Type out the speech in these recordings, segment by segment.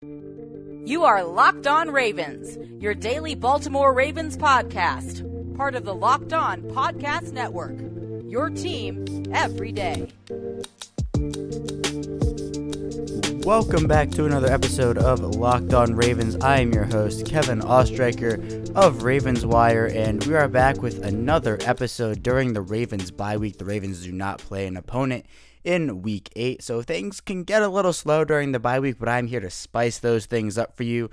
You are Locked On Ravens, your daily Baltimore Ravens podcast, part of the Locked On Podcast Network. Your team every day. Welcome back to another episode of Locked On Ravens. I am your host, Kevin Oestreicher of Ravens Wire, and we are back with another episode during the Ravens bye week. The Ravens do not play an opponent in week eight, so things can get a little slow during the bye week, but I'm here to spice those things up for you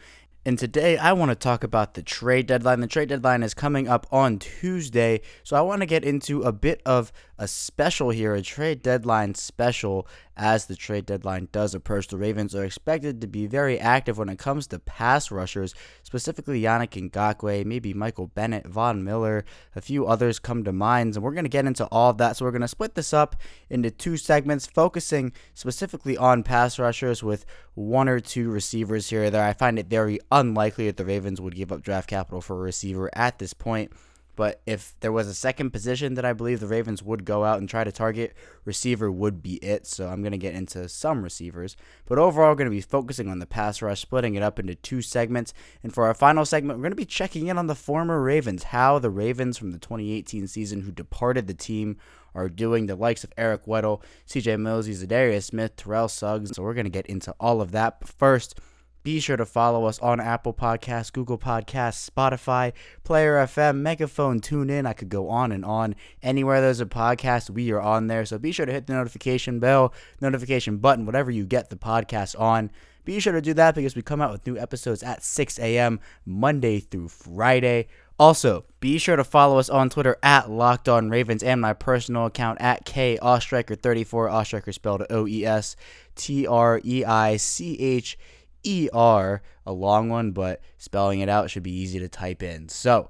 and today I want to talk about the trade deadline. The trade deadline is coming up on Tuesday, so I want to get into a bit of a special here, a trade deadline special. As the trade deadline does approach, the Ravens are expected to be very active when it comes to pass rushers, specifically Yannick Ngakoue, maybe Michael Bennett, Von Miller, a few others come to mind, and we're going to get into all of that. So we're going to split this up into two segments, focusing specifically on pass rushers with one or two receivers here or there. I find it very unlikely that the Ravens would give up draft capital for a receiver at this point. But if there was a second position that I believe the Ravens would go out and try to target, receiver would be it. So I'm going to get into some receivers. But overall, we're going to be focusing on the pass rush, splitting it up into two segments. And for our final segment, we're going to be checking in on the former Ravens, how the Ravens from the 2018 season who departed the team are doing, the likes of Eric Weddle, CJ Mosley, Za'Darius Smith, Terrell Suggs. So we're going to get into all of that. But first, be sure to follow us on Apple Podcasts, Google Podcasts, Spotify, Player FM, Megaphone, TuneIn. I could go on and on. Anywhere there's a podcast, we are on there. So be sure to hit the notification bell, notification button, whatever you get the podcast on. Be sure to do that because we come out with new episodes at 6 a.m. Monday through Friday. Also, be sure to follow us on Twitter at Locked On Ravens and my personal account at K Oestreicher34. Oestreicher spelled O E S T R E I C H ER, a long one, but spelling it out should be easy to type in. So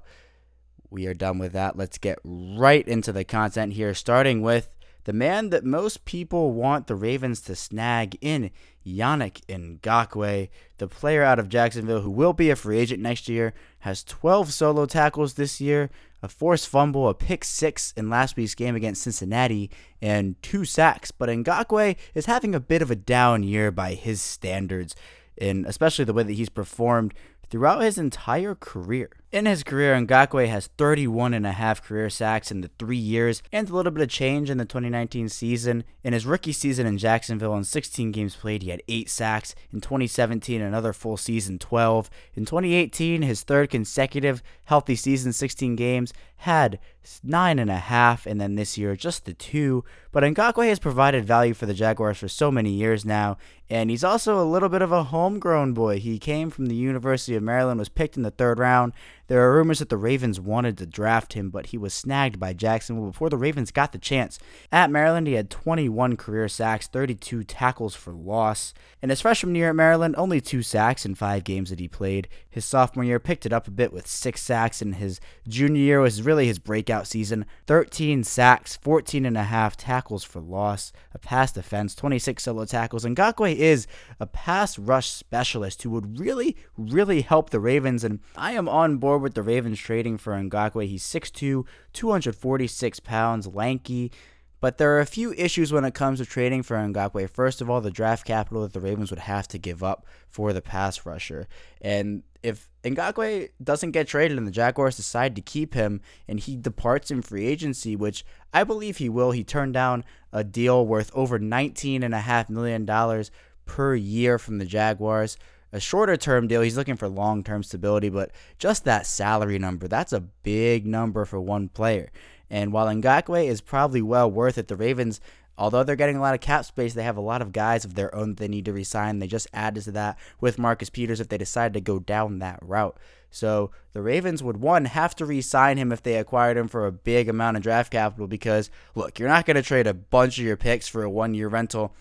we are done with that. Let's get right into the content here, starting with the man that most people want the Ravens to snag in Yannick Ngakoue, the player out of Jacksonville who will be a free agent next year, has 12 solo tackles this year, a forced fumble, a pick six in last week's game against Cincinnati, and two sacks. But Ngakoue is having a bit of a down year by his standards and especially the way that he's performed throughout his entire career. In his career, Ngakoue has 31 and a half career sacks in the three years and a little bit of change in the 2019 season. In his rookie season in Jacksonville, in 16 games played, he had 8 sacks. In 2017, another full season, 12. In 2018, his third consecutive healthy season, 16 games, had 9.5, and then this year, just the 2. But Ngakoue has provided value for the Jaguars for so many years now, and he's also a little bit of a homegrown boy. He came from the University of Maryland, was picked in the third round, there are rumors that the Ravens wanted to draft him, but he was snagged by Jacksonville before the Ravens got the chance. At Maryland, he had 21 career sacks, 32 tackles for loss. In his freshman year at Maryland, only two sacks in five games that he played. His sophomore year picked it up a bit with six sacks, and his junior year was really his breakout season 13 sacks, 14 and a half tackles for loss, a pass defense, 26 solo tackles. Ngakoue is a pass rush specialist who would really, really help the Ravens, and I am on board with the Ravens trading for Ngakoue. He's 6'2, 246 pounds, lanky. But there are a few issues when it comes to trading for Ngakoue. First of all, the draft capital that the Ravens would have to give up for the pass rusher. And if Ngakoue doesn't get traded and the Jaguars decide to keep him and he departs in free agency, which I believe he will, he turned down a deal worth over $19.5 million per year from the Jaguars a shorter term deal. He's looking for long term stability, but just that salary number, that's a big number for one player. And while Ngakoue is probably well worth it, the Ravens, although they're getting a lot of cap space, they have a lot of guys of their own that they need to resign. They just added to that with Marcus Peters if they decide to go down that route. So the Ravens would one have to re-sign him if they acquired him for a big amount of draft capital because look, you're not going to trade a bunch of your picks for a one-year rental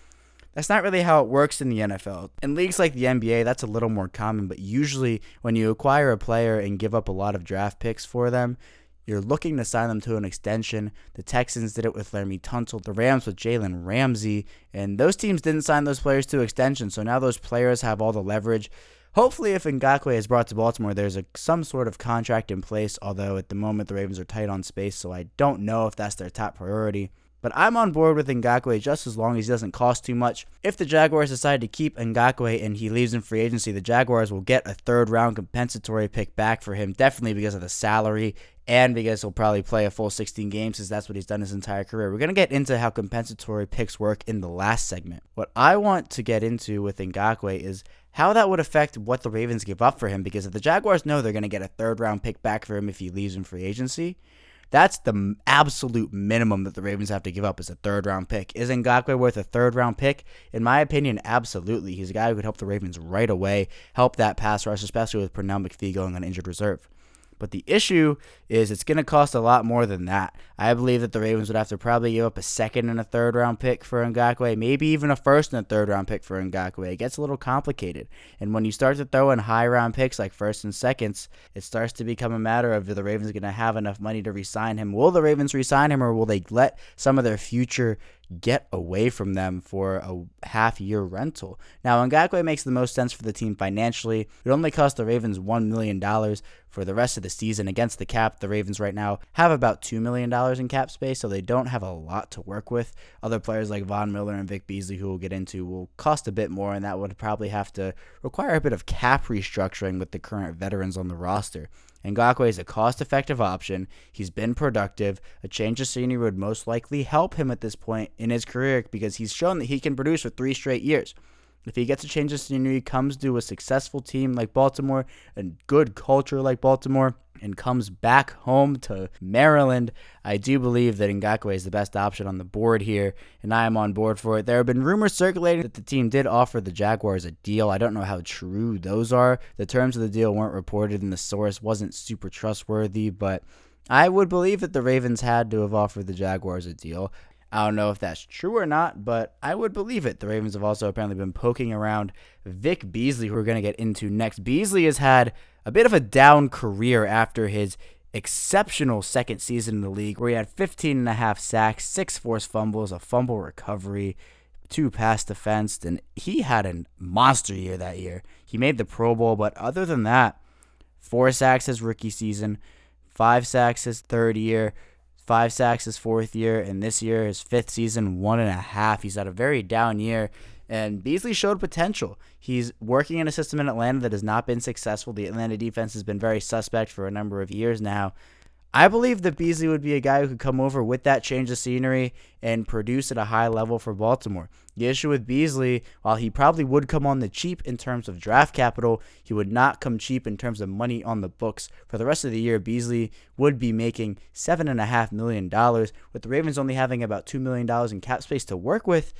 that's not really how it works in the NFL. In leagues like the NBA, that's a little more common, but usually when you acquire a player and give up a lot of draft picks for them, you're looking to sign them to an extension. The Texans did it with Laremy Tunsil, the Rams with Jalen Ramsey, and those teams didn't sign those players to extensions. So now those players have all the leverage. Hopefully, if Ngakoue is brought to Baltimore, there's a, some sort of contract in place. Although at the moment the Ravens are tight on space, so I don't know if that's their top priority. But I'm on board with Ngakoue just as long as he doesn't cost too much. If the Jaguars decide to keep Ngakoue and he leaves in free agency, the Jaguars will get a third round compensatory pick back for him, definitely because of the salary and because he'll probably play a full 16 games since that's what he's done his entire career. We're going to get into how compensatory picks work in the last segment. What I want to get into with Ngakoue is how that would affect what the Ravens give up for him because if the Jaguars know they're going to get a third round pick back for him if he leaves in free agency, that's the absolute minimum that the Ravens have to give up is a third round pick. Is Ngakoue worth a third round pick? In my opinion, absolutely. He's a guy who could help the Ravens right away, help that pass rush, especially with Pernell McPhee going on injured reserve. But the issue is it's going to cost a lot more than that. I believe that the Ravens would have to probably give up a second and a third round pick for Ngakoue, maybe even a first and a third round pick for Ngakoue. It gets a little complicated. And when you start to throw in high round picks like first and seconds, it starts to become a matter of the Ravens going to have enough money to resign him. Will the Ravens resign him or will they let some of their future get away from them for a half year rental. Now, Ngakoue makes the most sense for the team financially. It only cost the Ravens $1 million for the rest of the season against the cap. The Ravens right now have about $2 million in cap space, so they don't have a lot to work with. Other players like Von Miller and Vic Beasley, who we'll get into, will cost a bit more, and that would probably have to require a bit of cap restructuring with the current veterans on the roster. Ngakoue is a cost effective option. He's been productive. A change of scenery would most likely help him at this point in his career because he's shown that he can produce for three straight years. If he gets a change of scenery, he comes to a successful team like Baltimore, and good culture like Baltimore, and comes back home to Maryland, I do believe that Ngakoue is the best option on the board here, and I am on board for it. There have been rumors circulating that the team did offer the Jaguars a deal. I don't know how true those are. The terms of the deal weren't reported, and the source wasn't super trustworthy, but I would believe that the Ravens had to have offered the Jaguars a deal. I don't know if that's true or not, but I would believe it. The Ravens have also apparently been poking around Vic Beasley, who we're going to get into next. Beasley has had a bit of a down career after his exceptional second season in the league, where he had 15 and a half sacks, six forced fumbles, a fumble recovery, two pass defense, and he had a monster year that year. He made the Pro Bowl, but other than that, four sacks his rookie season, five sacks his third year five sacks his fourth year, and this year, his fifth season, one and a half. He's had a very down year. And Beasley showed potential. He's working in a system in Atlanta that has not been successful. The Atlanta defense has been very suspect for a number of years now. I believe that Beasley would be a guy who could come over with that change of scenery and produce at a high level for Baltimore. The issue with Beasley, while he probably would come on the cheap in terms of draft capital, he would not come cheap in terms of money on the books. For the rest of the year, Beasley would be making $7.5 million, with the Ravens only having about $2 million in cap space to work with.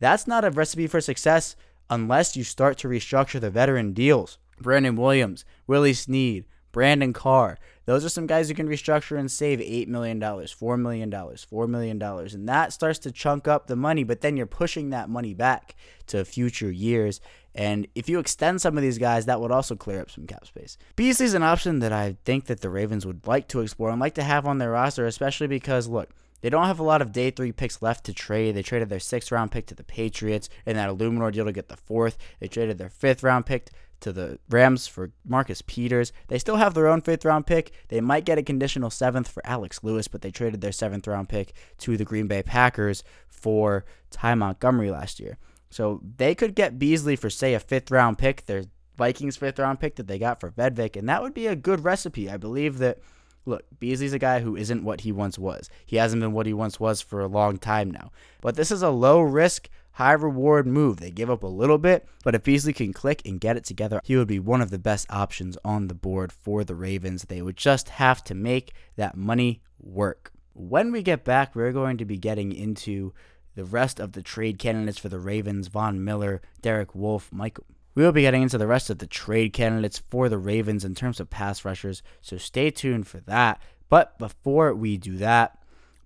That's not a recipe for success unless you start to restructure the veteran deals. Brandon Williams, Willie Snead, Brandon Carr. Those are some guys who can restructure and save $8 million, $4 million, $4 million. And that starts to chunk up the money, but then you're pushing that money back to future years. And if you extend some of these guys, that would also clear up some cap space. Beasley's an option that I think that the Ravens would like to explore and like to have on their roster, especially because, look, they don't have a lot of day three picks left to trade. They traded their sixth round pick to the Patriots in that Eluemunor deal to get the fourth. They traded their fifth round pick to the Rams for Marcus Peters. They still have their own fifth round pick. They might get a conditional seventh for Alex Lewis, but they traded their seventh round pick to the Green Bay Packers for Ty Montgomery last year. So they could get Beasley for, say, a fifth round pick, their Vikings fifth round pick that they got for Vedvik, and that would be a good recipe. I believe that. Look, Beasley's a guy who isn't what he once was. He hasn't been what he once was for a long time now. But this is a low risk, high reward move. They give up a little bit, but if Beasley can click and get it together, he would be one of the best options on the board for the Ravens. They would just have to make that money work. When we get back, we're going to be getting into the rest of the trade candidates for the Ravens Von Miller, Derek Wolfe, Michael. We will be getting into the rest of the trade candidates for the Ravens in terms of pass rushers, so stay tuned for that. But before we do that,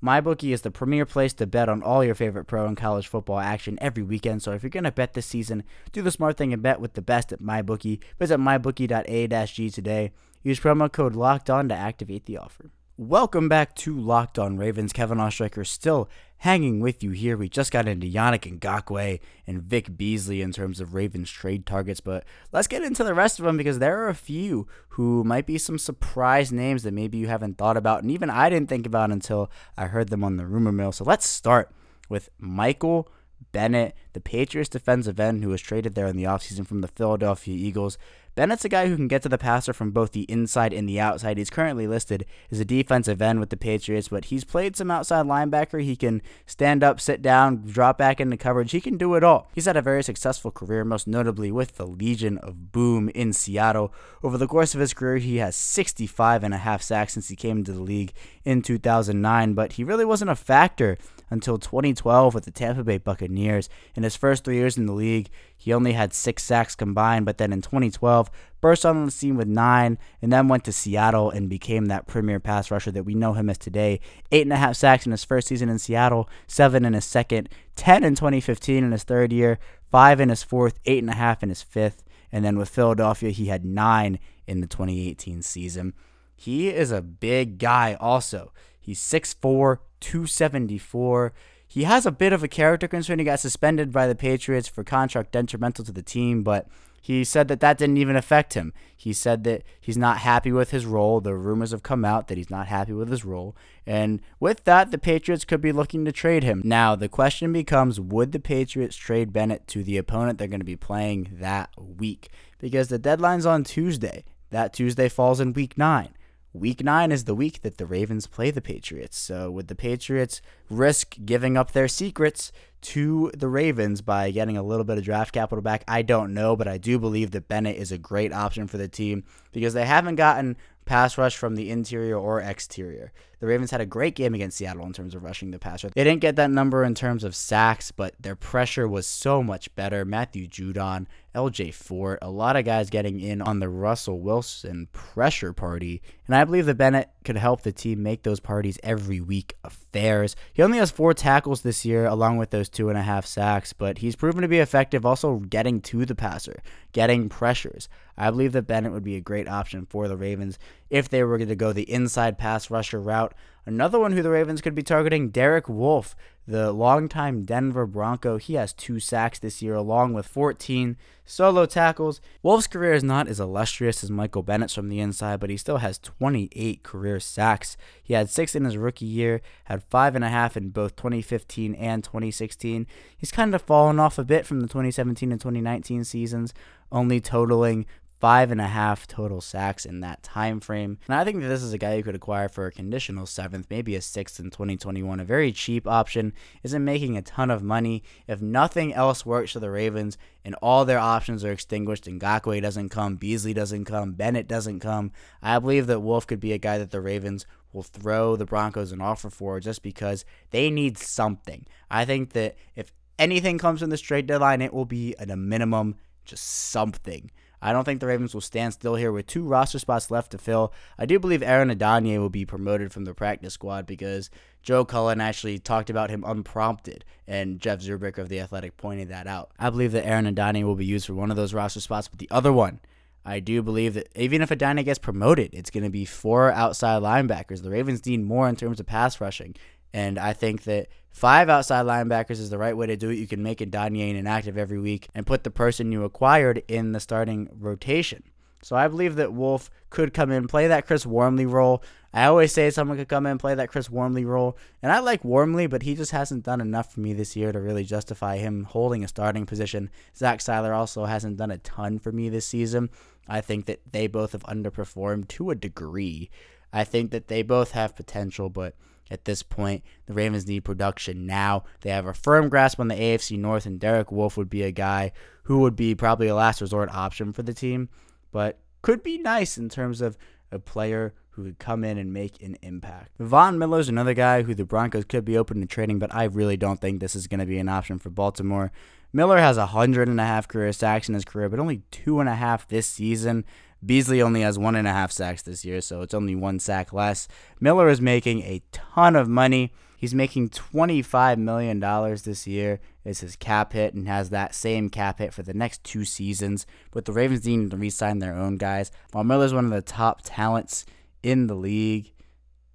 MyBookie is the premier place to bet on all your favorite pro and college football action every weekend. So if you're going to bet this season, do the smart thing and bet with the best at MyBookie. Visit mybookie.a-g today. Use promo code LOCKED ON to activate the offer. Welcome back to Locked On Ravens. Kevin Oestreicher still hanging with you here. We just got into Yannick Ngakoue and Vic Beasley in terms of Ravens trade targets, but let's get into the rest of them because there are a few who might be some surprise names that maybe you haven't thought about, and even I didn't think about until I heard them on the rumor mill. So let's start with Michael Bennett, the Patriots defensive end who was traded there in the offseason from the Philadelphia Eagles. Bennett's a guy who can get to the passer from both the inside and the outside. He's currently listed as a defensive end with the Patriots, but he's played some outside linebacker. He can stand up, sit down, drop back into coverage. He can do it all. He's had a very successful career, most notably with the Legion of Boom in Seattle. Over the course of his career, he has 65 and a half sacks since he came into the league in 2009, but he really wasn't a factor until 2012 with the Tampa Bay Buccaneers. In his first three years in the league, he only had six sacks combined, but then in 2012, burst on the scene with nine, and then went to Seattle and became that premier pass rusher that we know him as today. Eight and a half sacks in his first season in Seattle, seven in his second, 10 in 2015 in his third year, five in his fourth, eight and a half in his fifth. And then with Philadelphia, he had nine in the 2018 season. He is a big guy, also. He's 6'4, 274. He has a bit of a character concern. He got suspended by the Patriots for contract detrimental to the team, but he said that that didn't even affect him. He said that he's not happy with his role. The rumors have come out that he's not happy with his role. And with that, the Patriots could be looking to trade him. Now, the question becomes would the Patriots trade Bennett to the opponent they're going to be playing that week? Because the deadline's on Tuesday. That Tuesday falls in week nine. Week nine is the week that the Ravens play the Patriots. So, would the Patriots risk giving up their secrets to the Ravens by getting a little bit of draft capital back? I don't know, but I do believe that Bennett is a great option for the team because they haven't gotten pass rush from the interior or exterior. The Ravens had a great game against Seattle in terms of rushing the passer. They didn't get that number in terms of sacks, but their pressure was so much better. Matthew Judon, LJ Fort, a lot of guys getting in on the Russell Wilson pressure party. And I believe that Bennett could help the team make those parties every week affairs. He only has four tackles this year, along with those two and a half sacks, but he's proven to be effective also getting to the passer, getting pressures. I believe that Bennett would be a great option for the Ravens if they were going to go the inside pass rusher route. Another one who the Ravens could be targeting, Derek Wolfe, the longtime Denver Bronco. He has two sacks this year, along with 14 solo tackles. Wolfe's career is not as illustrious as Michael Bennett's from the inside, but he still has 28 career sacks. He had six in his rookie year, had five and a half in both 2015 and 2016. He's kind of fallen off a bit from the 2017 and 2019 seasons, only totaling five and a half total sacks in that time frame. And I think that this is a guy you could acquire for a conditional seventh, maybe a sixth in 2021. A very cheap option, isn't making a ton of money. If nothing else works for the Ravens and all their options are extinguished, and Ngakoue doesn't come, Beasley doesn't come, Bennett doesn't come, I believe that Wolfe could be a guy that the Ravens will throw the Broncos an offer for just because they need something. I think that if anything comes in this trade deadline, it will be at a minimum just something. I don't think the Ravens will stand still here with two roster spots left to fill. I do believe Aaron Adeniji will be promoted from the practice squad because Joe Cullen actually talked about him unprompted, and Jeff Zrebiec of The Athletic pointed that out. I believe that Aaron Adeniji will be used for one of those roster spots, but the other one, I do believe that even if Adeniji gets promoted, it's going to be four outside linebackers. The Ravens need more in terms of pass rushing. And I think that five outside linebackers is the right way to do it. You can make Adeniji inactive every week and put the person you acquired in the starting rotation. So I believe that Wolfe could come in, play that Chris Wormley role. I always say someone could come in and play that Chris Wormley role. And I like Wormley, but he just hasn't done enough for me this year to really justify him holding a starting position. Zach Sieler also hasn't done a ton for me this season. I think that they both have underperformed to a degree. I think that they both have potential, but at this point. The Ravens need production now. They have a firm grasp on the AFC North, and Derek Wolfe would be a guy who would be probably a last resort option for the team, but could be nice in terms of a player who could come in and make an impact. Von Miller's another guy who the Broncos could be open to trading, but I really don't think this is going to be an option for Baltimore. Miller has a hundred and a half career sacks in his career, but only two and a half this season. Beasley only has one and a half sacks this year, so it's only one sack less. Miller is making a ton of money. He's making $25 million this year is his cap hit and has that same cap hit for the next two seasons. But the Ravens need to re sign their own guys. While Miller's one of the top talents in the league,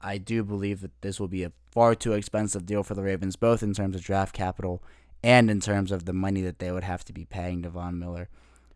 I do believe that this will be a far too expensive deal for the Ravens, both in terms of draft capital and in terms of the money that they would have to be paying Devon Miller.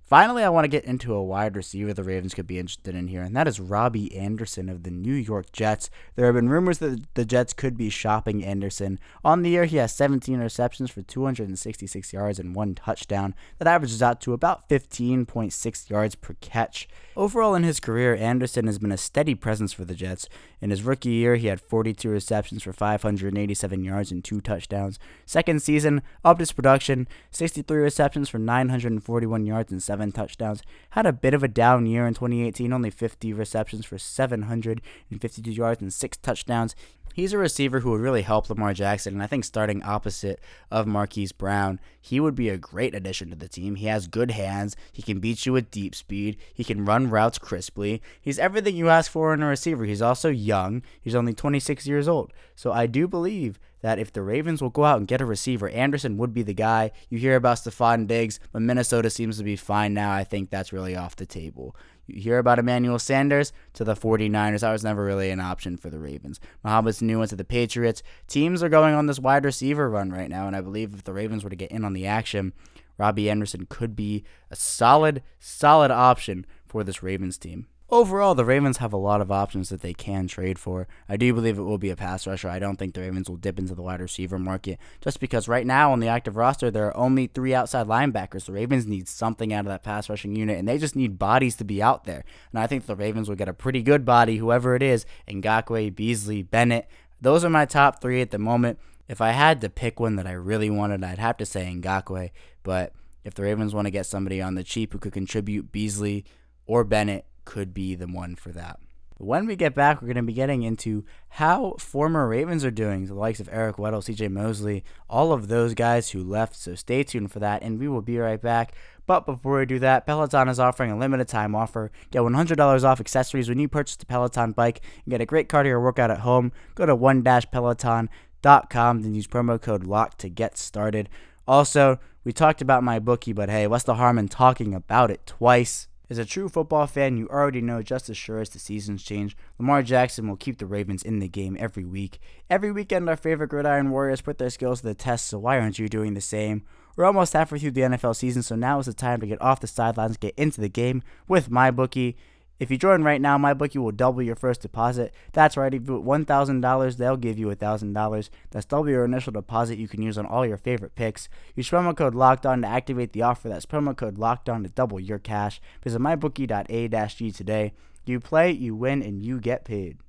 Finally, I want to get into a wide receiver the Ravens could be interested in here, and that is Robbie Anderson of the New York Jets. There have been rumors that the Jets could be shopping Anderson. On the year, he has 17 receptions for 266 yards and one touchdown. That averages out to about 15.6 yards per catch. Overall, in his career, Anderson has been a steady presence for the Jets. In his rookie year, he had 42 receptions for 587 yards and two touchdowns. Second season, upped his production, 63 receptions for 941 yards and seven touchdowns. Had a bit of a down year in 2018, only 50 receptions for 752 yards and six touchdowns. He's a receiver who would really help Lamar Jackson, and I think starting opposite of Marquise Brown, he would be a great addition to the team. He has good hands, he can beat you with deep speed, he can run routes crisply. He's everything you ask for in a receiver. He's also young, he's only 26 years old. So I do believe that if the Ravens will go out and get a receiver, Anderson would be the guy. You hear about Stefon Diggs, but Minnesota seems to be fine now. I think that's really off the table. You hear about Emmanuel Sanders to the 49ers. That was never really an option for the Ravens. Mohamed Sanu went to the Patriots. Teams are going on this wide receiver run right now, and I believe if the Ravens were to get in on the action, Robbie Anderson could be a solid, solid option for this Ravens team. Overall, the Ravens have a lot of options that they can trade for. I do believe it will be a pass rusher. I don't think the Ravens will dip into the wide receiver market just because right now on the active roster there are only three outside linebackers. The Ravens need something out of that pass rushing unit, and they just need bodies to be out there. And I think the Ravens will get a pretty good body, whoever it is, Ngakoue, Beasley, Bennett. Those are my top three at the moment. If I had to pick one that I really wanted, I'd have to say Ngakoue. But if the Ravens want to get somebody on the cheap who could contribute, Beasley or Bennett could be the one for that. When we get back, we're going to be getting into how former Ravens are doing, the likes of Eric Weddle, CJ Mosley, all of those guys who left. So stay tuned for that, and we will be right back. But before we do that, Peloton is offering a limited time offer. Get $100 off accessories when you purchase a Peloton bike and get a great cardio workout at home. Go to one-peloton.com and use promo code LOCK to get started. Also, we talked about my bookie, but hey, what's the harm in talking about it twice? As a true football fan, you already know just as sure as the seasons change, Lamar Jackson will keep the Ravens in the game every week. Every weekend, our favorite gridiron warriors put their skills to the test, so why aren't you doing the same? We're almost halfway through the NFL season, so now is the time to get off the sidelines, get into the game with MyBookie. If you join right now, my bookie will double your first deposit. That's right, if you put $1,000, they'll give you $1,000. That's double your initial deposit you can use on all your favorite picks. Use promo code Locked On to activate the offer. That's promo code Locked On to double your cash. Visit mybookie.a-g today. You play, you win, and you get paid.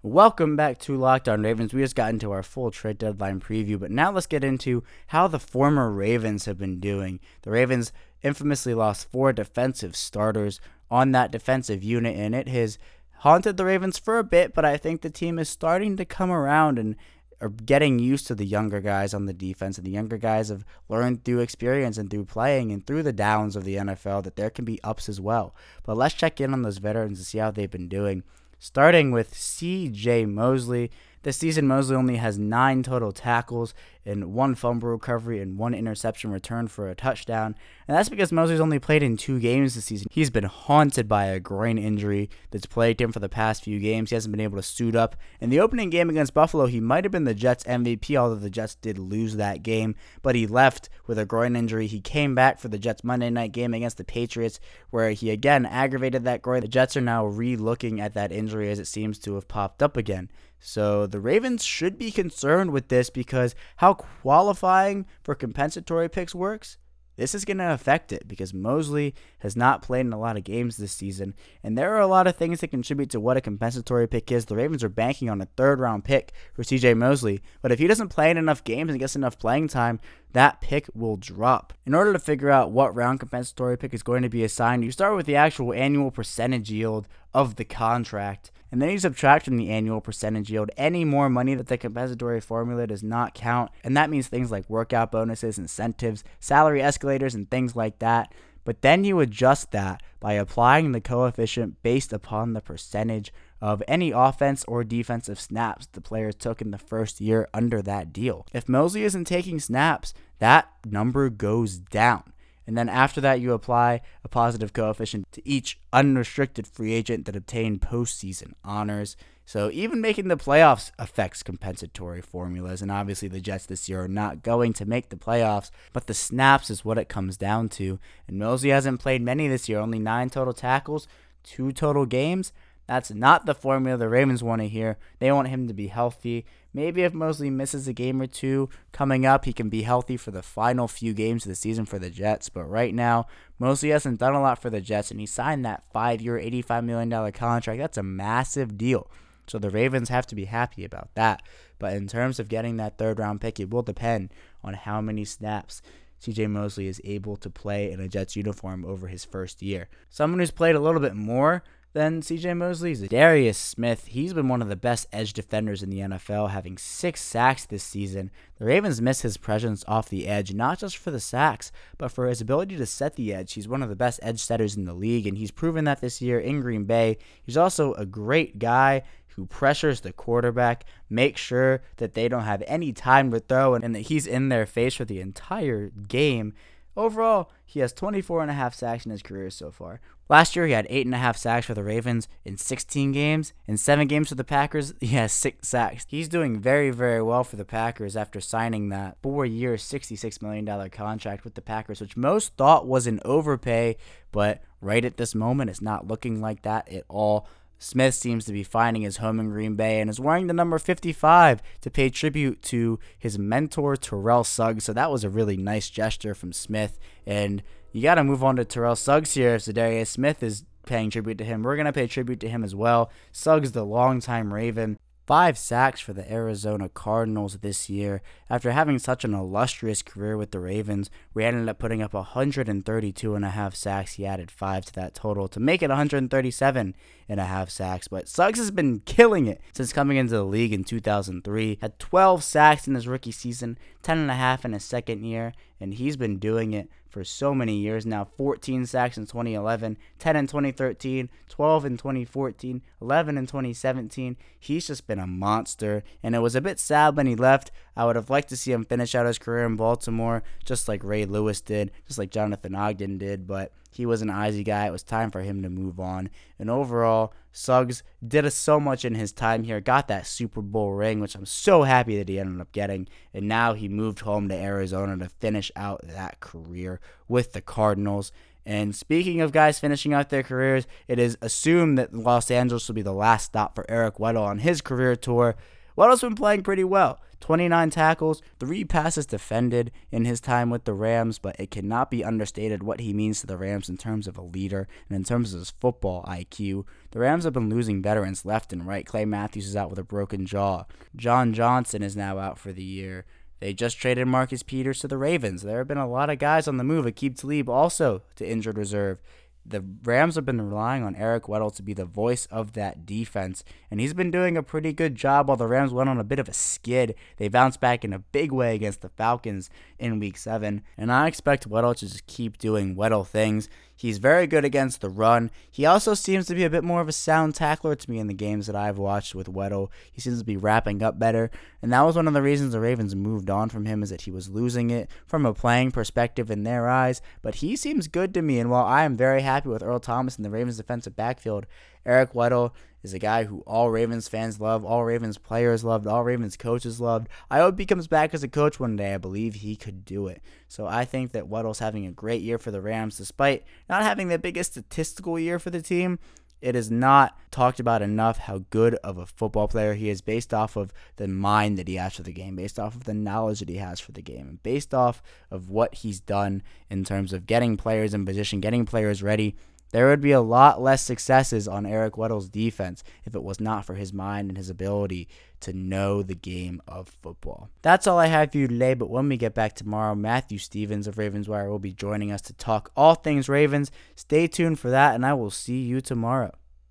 Welcome back to Locked On Ravens. We just got into our full trade deadline preview, but now let's get into how the former Ravens have been doing. The Ravens infamously lost four defensive starters on that defensive unit, and it has haunted the Ravens for a bit, but I think the team is starting to come around and are getting used to the younger guys on the defense, and the younger guys have learned through experience and through playing and through the downs of the NFL that there can be ups as well. But let's check in on those veterans and see how they've been doing. Starting with C.J. Mosley, this season, Mosley only has nine total tackles and one fumble recovery and one interception return for a touchdown. And that's because Mosley's only played in two games this season. He's been haunted by a groin injury that's plagued him for the past few games. He hasn't been able to suit up. In the opening game against Buffalo, he might have been the Jets MVP, although the Jets did lose that game. But he left with a groin injury. He came back for the Jets Monday night game against the Patriots, where he again aggravated that groin. The Jets are now re looking at that injury as it seems to have popped up again. So the Ravens should be concerned with this because how qualifying for compensatory picks works, this is going to affect it because Mosley has not played in a lot of games this season, and there are a lot of things that contribute to what a compensatory pick is. The Ravens are banking on a third round pick for CJ Mosley, but if he doesn't play in enough games and gets enough playing time, that pick will drop. In order to figure out what round compensatory pick is going to be assigned, you start with the actual annual percentage yield of the contract and then you subtract from the annual percentage yield any more money that the compensatory formula does not count, and that means things like workout bonuses, incentives, salary escalators, and things like that. But then you adjust that by applying the coefficient based upon the percentage of any offense or defensive snaps the players took in the first year under that deal. If Mosley isn't taking snaps, that number goes down. And then after that, you apply a positive coefficient to each unrestricted free agent that obtained postseason honors. So even making the playoffs affects compensatory formulas. And obviously, the Jets this year are not going to make the playoffs, but the snaps is what it comes down to. And Mosley hasn't played many this year, only nine total tackles, two total games. That's not the formula the Ravens want to hear. They want him to be healthy. Maybe if Mosley misses a game or two coming up, he can be healthy for the final few games of the season for the Jets. But right now, Mosley hasn't done a lot for the Jets, and he signed that five year, $85 million contract. That's a massive deal. So the Ravens have to be happy about that. But in terms of getting that third round pick, it will depend on how many snaps CJ Mosley is able to play in a Jets uniform over his first year. Someone who's played a little bit more than CJ Mosley is Darius Smith. He's been one of the best edge defenders in the NFL, having six sacks this season. The Ravens miss his presence off the edge, not just for the sacks, but for his ability to set the edge. He's one of the best edge setters in the league, and he's proven that this year in Green Bay. He's also a great guy who pressures the quarterback, makes sure that they don't have any time to throw and that he's in their face for the entire game. Overall, he has 24 and a half sacks in his career so far. Last year, he had eight and a half sacks for the Ravens in 16 games. In seven games for the Packers, he has six sacks. He's doing very, very well for the Packers after signing that four-year, $66 million contract with the Packers, which most thought was an overpay, but right at this moment, it's not looking like that at all. Smith seems to be finding his home in Green Bay and is wearing the number 55 to pay tribute to his mentor, Terrell Suggs. So that was a really nice gesture from Smith. And you got to move on to Terrell Suggs here. If Za'Darius Smith is paying tribute to him, we're going to pay tribute to him as well. Suggs, the longtime Raven, five sacks for the Arizona Cardinals this year. After having such an illustrious career with the Ravens, we ended up putting up 132 and a half sacks. He added five to that total to make it 137 and a half sacks. But Suggs has been killing it since coming into the league in 2003. Had 12 sacks in his rookie season, 10 and a half in his second year, and he's been doing it for so many years now 14 sacks in 2011, 10 in 2013, 12 in 2014, 11 in 2017. He's just been a monster, and it was a bit sad when he left. I would have liked to see him finish out his career in Baltimore, just like Ray Lewis did, just like Jonathan Ogden did, but he was an easy guy. It was time for him to move on. And overall, Suggs did so much in his time here, got that Super Bowl ring, which I'm so happy that he ended up getting. And now he moved home to Arizona to finish out that career with the Cardinals. And speaking of guys finishing out their careers, it is assumed that Los Angeles will be the last stop for Eric Weddle on his career tour. Weddle's been playing pretty well. 29 tackles, 3 passes defended in his time with the Rams, but it cannot be understated what he means to the Rams in terms of a leader and in terms of his football IQ. The Rams have been losing veterans left and right. Clay Matthews is out with a broken jaw. John Johnson is now out for the year. They just traded Marcus Peters to the Ravens. There have been a lot of guys on the move. Aqib Talib also to injured reserve the Rams have been relying on Eric Weddle to be the voice of that defense, and he's been doing a pretty good job while the Rams went on a bit of a skid. They bounced back in a big way against the Falcons in week seven, and I expect Weddle to just keep doing Weddle things. He's very good against the run. He also seems to be a bit more of a sound tackler to me in the games that I've watched with Weddle. He seems to be wrapping up better, and that was one of the reasons the Ravens moved on from him is that he was losing it from a playing perspective in their eyes. But he seems good to me, and while I am very happy with Earl Thomas and the Ravens defensive backfield, Eric Weddle is a guy who all Ravens fans love, all Ravens players loved, all Ravens coaches loved. I hope he comes back as a coach one day. I believe he could do it. So I think that Weddle's having a great year for the Rams, despite not having the biggest statistical year for the team. It is not talked about enough how good of a football player he is based off of the mind that he has for the game, based off of the knowledge that he has for the game, and based off of what he's done in terms of getting players in position, getting players ready there would be a lot less successes on Eric Weddle's defense if it was not for his mind and his ability to know the game of football. That's all I have for you today, but when we get back tomorrow, Matthew Stevens of Ravenswire will be joining us to talk all things Ravens. Stay tuned for that, and I will see you tomorrow.